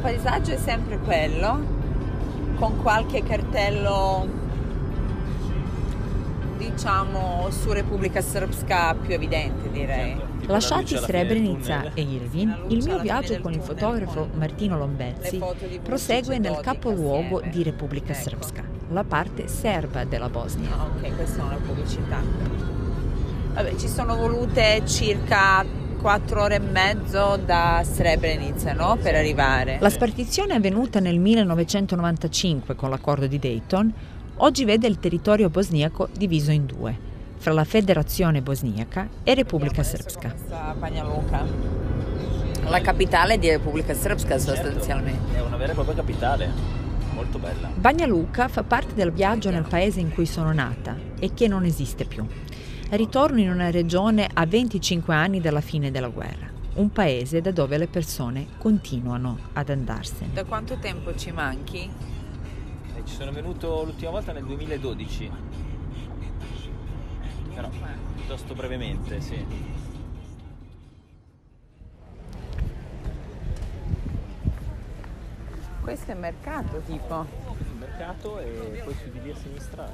paesaggio è sempre quello, con qualche cartello diciamo su Repubblica Srpska più evidente direi. Certo, Lasciati Srebrenica e Irvin, il mio viaggio con il fotografo Martino Lombezzi prosegue nel capoluogo di Repubblica ecco. Srpska, la parte serba della Bosnia. Ah, ok, questa è una pubblicità. Vabbè, ci sono volute circa quattro ore e mezzo da Srebrenica no? per arrivare. La spartizione avvenuta nel 1995 con l'accordo di Dayton oggi vede il territorio bosniaco diviso in due, fra la Federazione Bosniaca e Repubblica Srpska. La capitale di Repubblica Srpska sostanzialmente. È una vera e propria capitale, molto bella. Banja Luka fa parte del viaggio nel paese in cui sono nata e che non esiste più. Ritorno in una regione a 25 anni dalla fine della guerra un paese da dove le persone continuano ad andarsene. Da quanto tempo ci manchi? ci sono venuto l'ultima volta nel 2012. Però piuttosto brevemente, sì. Questo è mercato tipo? Mercato e poi si divide a sinistra.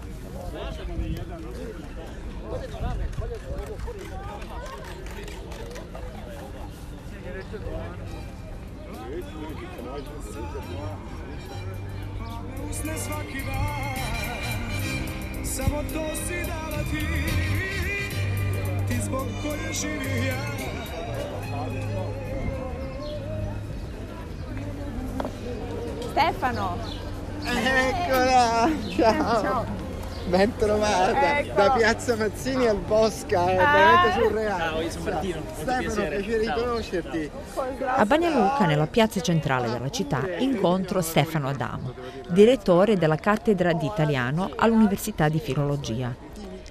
usne svaki dan Samo to si dala ti Ti zbog koje živim ja Stefano Eccola! Ciao! Ciao. Ben trovata ecco. da Piazza Mazzini al Bosca, è ah. veramente surreale. Ciao, io sono Martino. Stefano, piacere, piacere di conoscerti. A Bagnaluca, nella piazza centrale della città, incontro Stefano Adamo, direttore della cattedra di italiano all'Università di Filologia.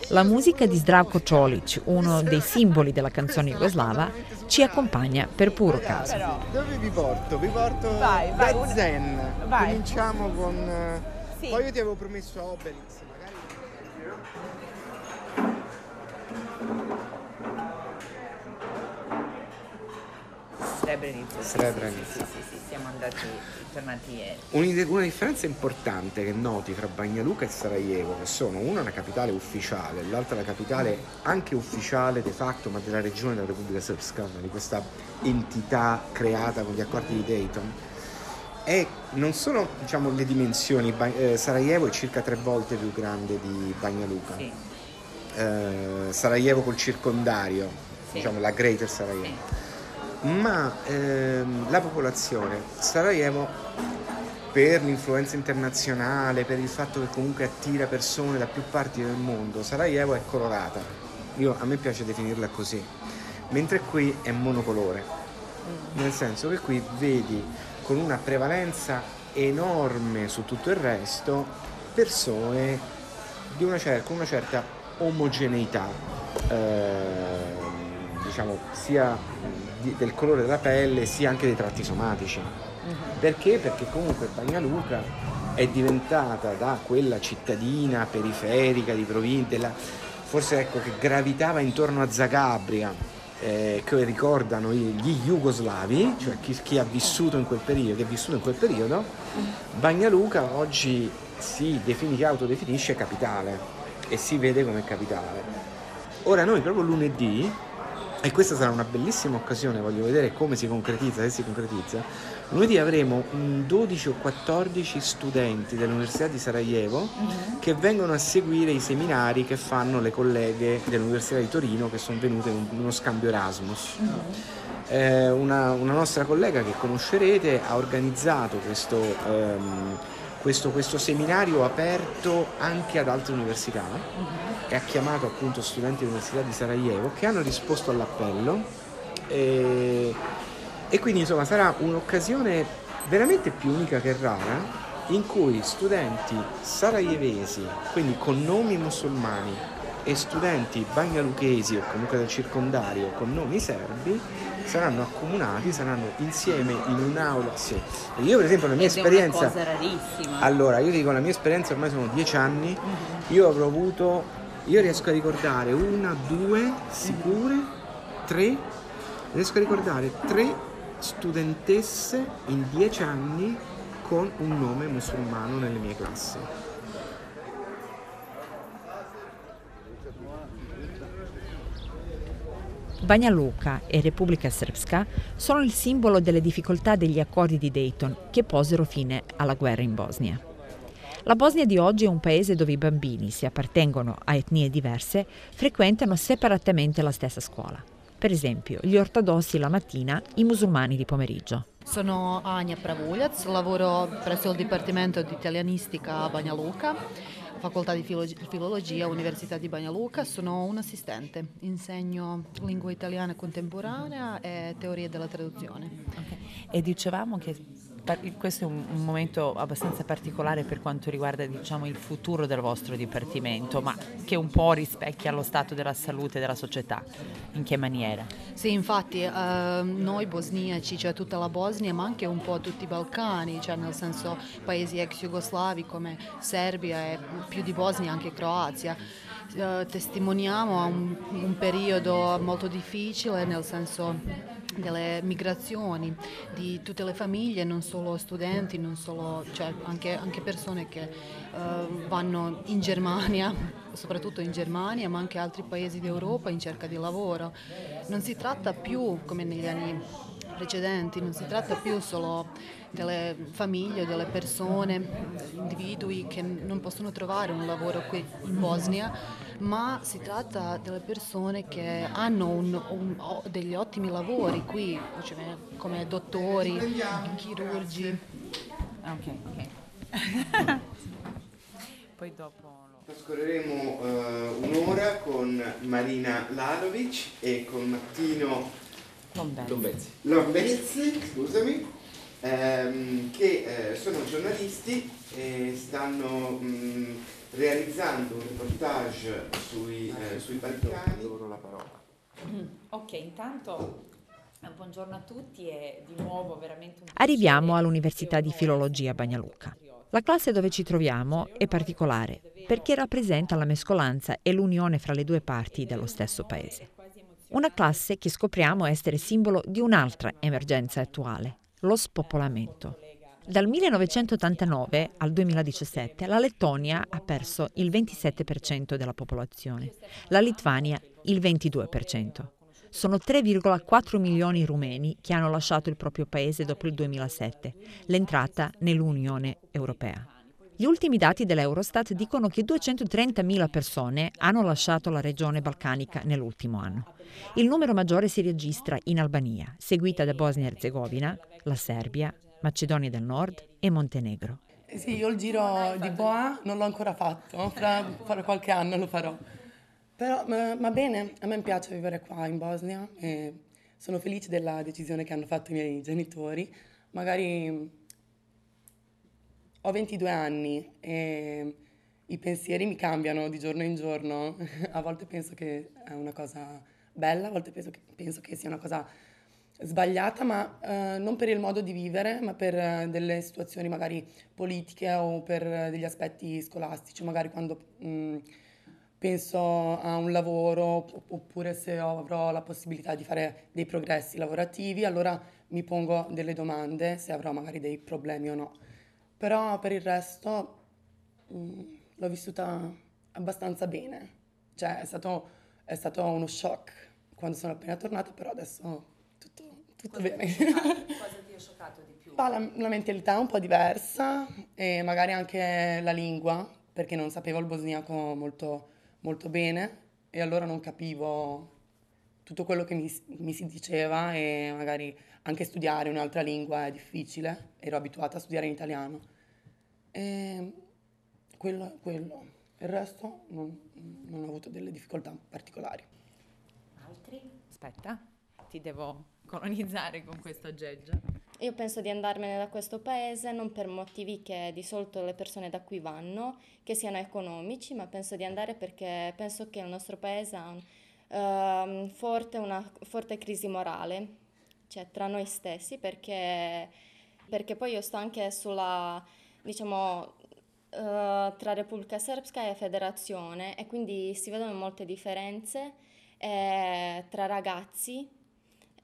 La musica di Zdravko Čolić, uno dei simboli della canzone jugoslava, ci accompagna per puro caso. Dove vi porto? Vi porto vai, vai, da Zen. Vai. Cominciamo con... Eh, sì. Poi io ti avevo promesso Obelix. Srebrenica. Srebrenica. Sì, sì, sì, siamo andati, tornati ieri. Una, differenza importante che noti fra Bagnaluca e Sarajevo, che sono una una capitale ufficiale, l'altra la capitale anche ufficiale de facto, ma della regione della Repubblica Srpska, di questa entità creata con gli accordi di Dayton, è, non sono diciamo, le dimensioni, eh, Sarajevo è circa tre volte più grande di Bagnaluca. Sì. Eh, Sarajevo col circondario, sì. diciamo la Greater Sarajevo. Sì ma ehm, la popolazione Sarajevo per l'influenza internazionale, per il fatto che comunque attira persone da più parti del mondo, Sarajevo è colorata. Io, a me piace definirla così. Mentre qui è monocolore. Nel senso che qui vedi con una prevalenza enorme su tutto il resto persone una cer- con una certa omogeneità, eh, diciamo, sia di, del colore della pelle sia anche dei tratti somatici. Uh-huh. Perché? Perché comunque Bagnaluca è diventata da quella cittadina periferica di provincia, forse ecco che gravitava intorno a Zagabria, eh, che ricordano gli jugoslavi, cioè chi, chi, ha vissuto in quel periodo, che è vissuto in quel periodo, Bagnaluca oggi si definisce, autodefinisce capitale e si vede come capitale. Ora noi proprio lunedì e questa sarà una bellissima occasione, voglio vedere come si concretizza, se si concretizza. Lunedì avremo 12 o 14 studenti dell'Università di Sarajevo uh-huh. che vengono a seguire i seminari che fanno le colleghe dell'Università di Torino che sono venute in uno scambio Erasmus. Uh-huh. Eh, una, una, nostra collega che conoscerete ha organizzato questo, ehm, questo, questo seminario aperto anche ad altre università. Uh-huh e ha chiamato appunto studenti dell'Università di Sarajevo che hanno risposto all'appello e, e quindi insomma sarà un'occasione veramente più unica che rara in cui studenti sarajevesi, quindi con nomi musulmani, e studenti bagnaluchesi o comunque del circondario con nomi serbi saranno accomunati, saranno insieme in un'aula. Sì. Io per esempio la mia Ed esperienza... È una cosa rarissima. Allora, io dico la mia esperienza ormai sono dieci anni, mm-hmm. io avrò avuto io riesco a ricordare una, due sicure, tre, riesco a ricordare tre studentesse in dieci anni con un nome musulmano nelle mie classi. Banja Luka e Repubblica Srpska sono il simbolo delle difficoltà degli accordi di Dayton che posero fine alla guerra in Bosnia. La Bosnia di oggi è un paese dove i bambini, se appartengono a etnie diverse, frequentano separatamente la stessa scuola. Per esempio, gli ortodossi la mattina, i musulmani di pomeriggio. Sono Ania Pravuljac, lavoro presso il Dipartimento di Italianistica a Banja Luka facoltà di filologia, Università di Bagna Luca, sono un assistente, insegno lingua italiana contemporanea e teorie della traduzione. Okay. E dicevamo che questo è un, un, momento abbastanza particolare per quanto riguarda diciamo, il futuro del vostro dipartimento, ma che un po' rispecchia lo stato della salute della società. In che maniera? Sì, infatti eh, noi bosniaci, cioè tutta la Bosnia, ma anche un po' tutti i Balcani, cioè nel senso paesi ex jugoslavi come Serbia e più di Bosnia anche Croazia, eh, testimoniamo un, un periodo molto difficile nel senso delle migrazioni di tutte le famiglie, non solo studenti, non solo, cioè anche, anche, persone che uh, vanno in Germania, soprattutto in Germania, ma anche altri paesi d'Europa in cerca di lavoro. Non si tratta più, come negli anni precedenti, non si tratta più solo delle famiglie, delle persone, individui che non possono trovare un lavoro qui in Bosnia, ma si tratta delle persone che hanno un, un, degli ottimi lavori qui, cioè come dottori, chirurgi. Ok, ok. Poi dopo... Trascorreremo uh, un'ora con Marina Lalovic e con Mattino Lombezzi, Lombezzi scusami, ehm, che eh, sono giornalisti e stanno mh, realizzando un reportage sui, eh, sui Balcani. Loro la parola. Mm, ok, intanto eh, buongiorno a tutti e di nuovo veramente un Arriviamo all'Università di Filologia Bagnaluca. La classe dove ci troviamo è particolare perché rappresenta la mescolanza e l'unione fra le due parti dello stesso paese. Una classe che scopriamo essere simbolo di un'altra emergenza attuale, lo spopolamento. Dal 1989 al 2017 la Lettonia ha perso il 27% della popolazione, la Lituania il 22%. Sono 3,4 milioni i rumeni che hanno lasciato il proprio paese dopo il 2007, l'entrata nell'Unione Europea. Gli ultimi dati dell'Eurostat dicono che 230.000 persone hanno lasciato la regione balcanica nell'ultimo anno. Il numero maggiore si registra in Albania, seguita da Bosnia e Herzegovina, la Serbia, Macedonia del Nord e Montenegro. Eh sì, io il giro di Boa non l'ho ancora fatto, fra, fra qualche anno lo farò. Però, ma, bene, a me piace vivere qua in Bosnia e sono felice della decisione che hanno fatto i miei genitori. Magari ho 22 anni e i pensieri mi cambiano di giorno in giorno. a volte penso che è una cosa bella, a volte penso che, penso che sia una cosa sbagliata, ma eh, non per il modo di vivere, ma per eh, delle situazioni magari politiche o per eh, degli aspetti scolastici, magari quando mh, mm, penso a un lavoro oppure se avrò la possibilità di fare dei progressi lavorativi, allora mi pongo delle domande se avrò magari dei problemi o no. Però per il resto mh, mm, l'ho vissuta abbastanza bene, cioè è stato, è stato uno shock quando sono appena tornata, però adesso tutto cosa bene. cosa ti ha scioccato di più? la, la, mentalità è un po' diversa e magari anche la lingua, perché non sapevo il bosniaco molto, molto bene e allora non capivo tutto quello che mi, mi, si diceva e magari anche studiare un'altra lingua è difficile, ero abituata a studiare in italiano. E quello è quello. Il resto non, non ho avuto delle difficoltà particolari. Altri? Aspetta, ti devo colonizzare con questo aggeggio? Io penso di andarmene da questo paese non per motivi che di solito le persone da qui vanno, che siano economici, ma penso di andare perché penso che il nostro paese ha un, uh, forte, una forte crisi morale, cioè tra noi stessi, perché, perché poi io sto anche sulla, diciamo, uh, tra Repubblica Srpska e Federazione e quindi si vedono molte differenze eh, tra ragazzi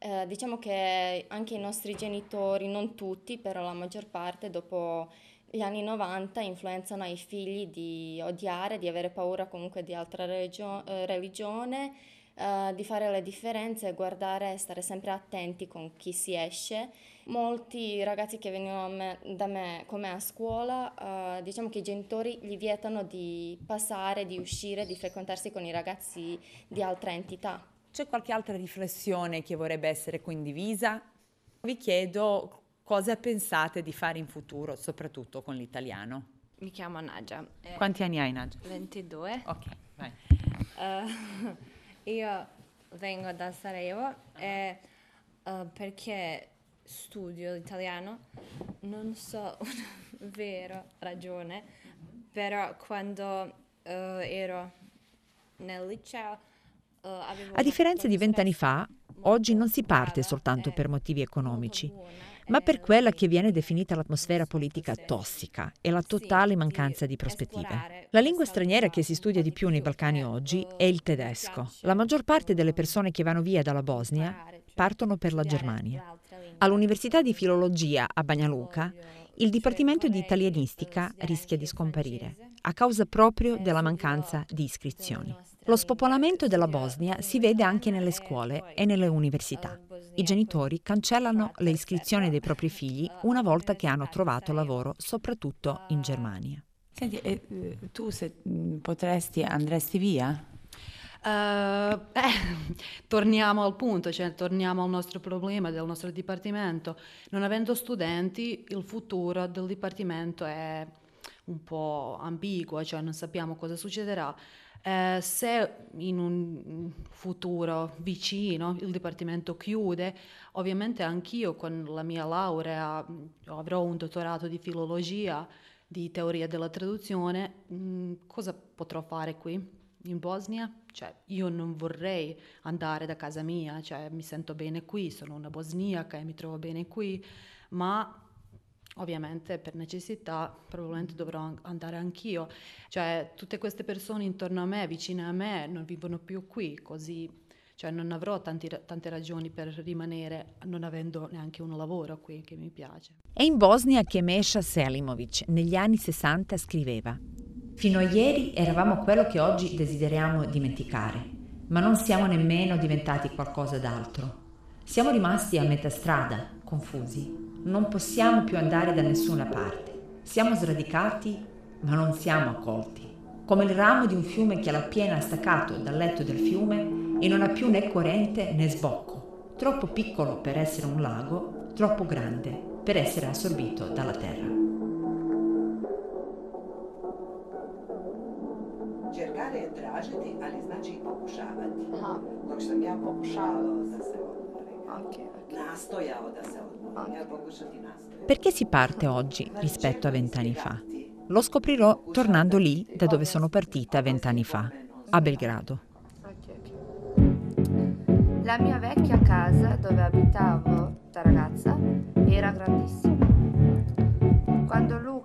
Eh, diciamo che anche i nostri genitori, non tutti, però la maggior parte, dopo gli anni 90 influenzano i figli di odiare, di avere paura comunque di altra regio- eh, religione, eh, di fare le differenze, guardare, stare sempre attenti con chi si esce. Molti ragazzi che me, da me come a scuola, eh, diciamo che i genitori gli vietano di passare, di uscire, di frequentarsi con i ragazzi di altre entità. C'è qualche altra riflessione che vorrebbe essere condivisa? Vi chiedo cosa pensate di fare in futuro, soprattutto con l'italiano. Mi chiamo Nagia. Eh, Quanti anni hai Nagia? 22. Ok, vai. Uh, io vengo da Sarajevo e uh, perché studio l'italiano non so una vera ragione, però quando uh, ero nel liceo a differenza di vent'anni fa, oggi non si parte soltanto per motivi economici, ma per quella che viene definita l'atmosfera politica tossica e la totale mancanza di prospettive. La lingua straniera che si studia di più nei Balcani oggi è il tedesco. La maggior parte delle persone che vanno via dalla Bosnia partono per la Germania. All'Università di Filologia a Bagnaluca il Dipartimento di Italianistica rischia di scomparire a causa proprio della mancanza di iscrizioni. Lo spopolamento della Bosnia si vede anche nelle scuole e nelle università. I genitori cancellano le iscrizioni dei propri figli una volta che hanno trovato lavoro, soprattutto in Germania. Senti, eh, tu se mm, potresti, andresti via? Uh, eh, torniamo al punto, cioè torniamo al nostro problema del nostro dipartimento. Non avendo studenti, il futuro del dipartimento è un po' ambiguo, cioè non sappiamo cosa succederà. Eh, se in un futuro vicino il dipartimento chiude, ovviamente anch'io con la mia laurea avrò un dottorato di filologia, di teoria della traduzione, mh, cosa potrò fare qui? In Bosnia? Cioè, io non vorrei andare da casa mia, cioè mi sento bene qui, sono una bosniaca e mi trovo bene qui, ma Ovviamente per necessità probabilmente dovrò andare anch'io, cioè tutte queste persone intorno a me, vicine a me, non vivono più qui, così cioè non avrò tanti, tante ragioni per rimanere non avendo neanche un lavoro qui che mi piace. È in Bosnia che Mesha Selimovic negli anni 60 scriveva Fino a ieri eravamo quello che oggi desideriamo dimenticare, ma non siamo nemmeno diventati qualcosa d'altro. Siamo rimasti a metà strada, confusi, non possiamo più andare da nessuna parte. Siamo sradicati, ma non siamo accolti. Come il ramo di un fiume che alla piena è staccato dal letto del fiume e non ha più né corrente né sbocco. Troppo piccolo per essere un lago, troppo grande per essere assorbito dalla terra. Cercare tražiti, ali znači i pokušavati. Dok sam ja pokušavao da Perché si parte oggi rispetto a vent'anni fa? Lo scoprirò tornando lì da dove sono partita vent'anni fa, a Belgrado. La mia vecchia casa dove abitavo da ragazza era grandissima. Quando lui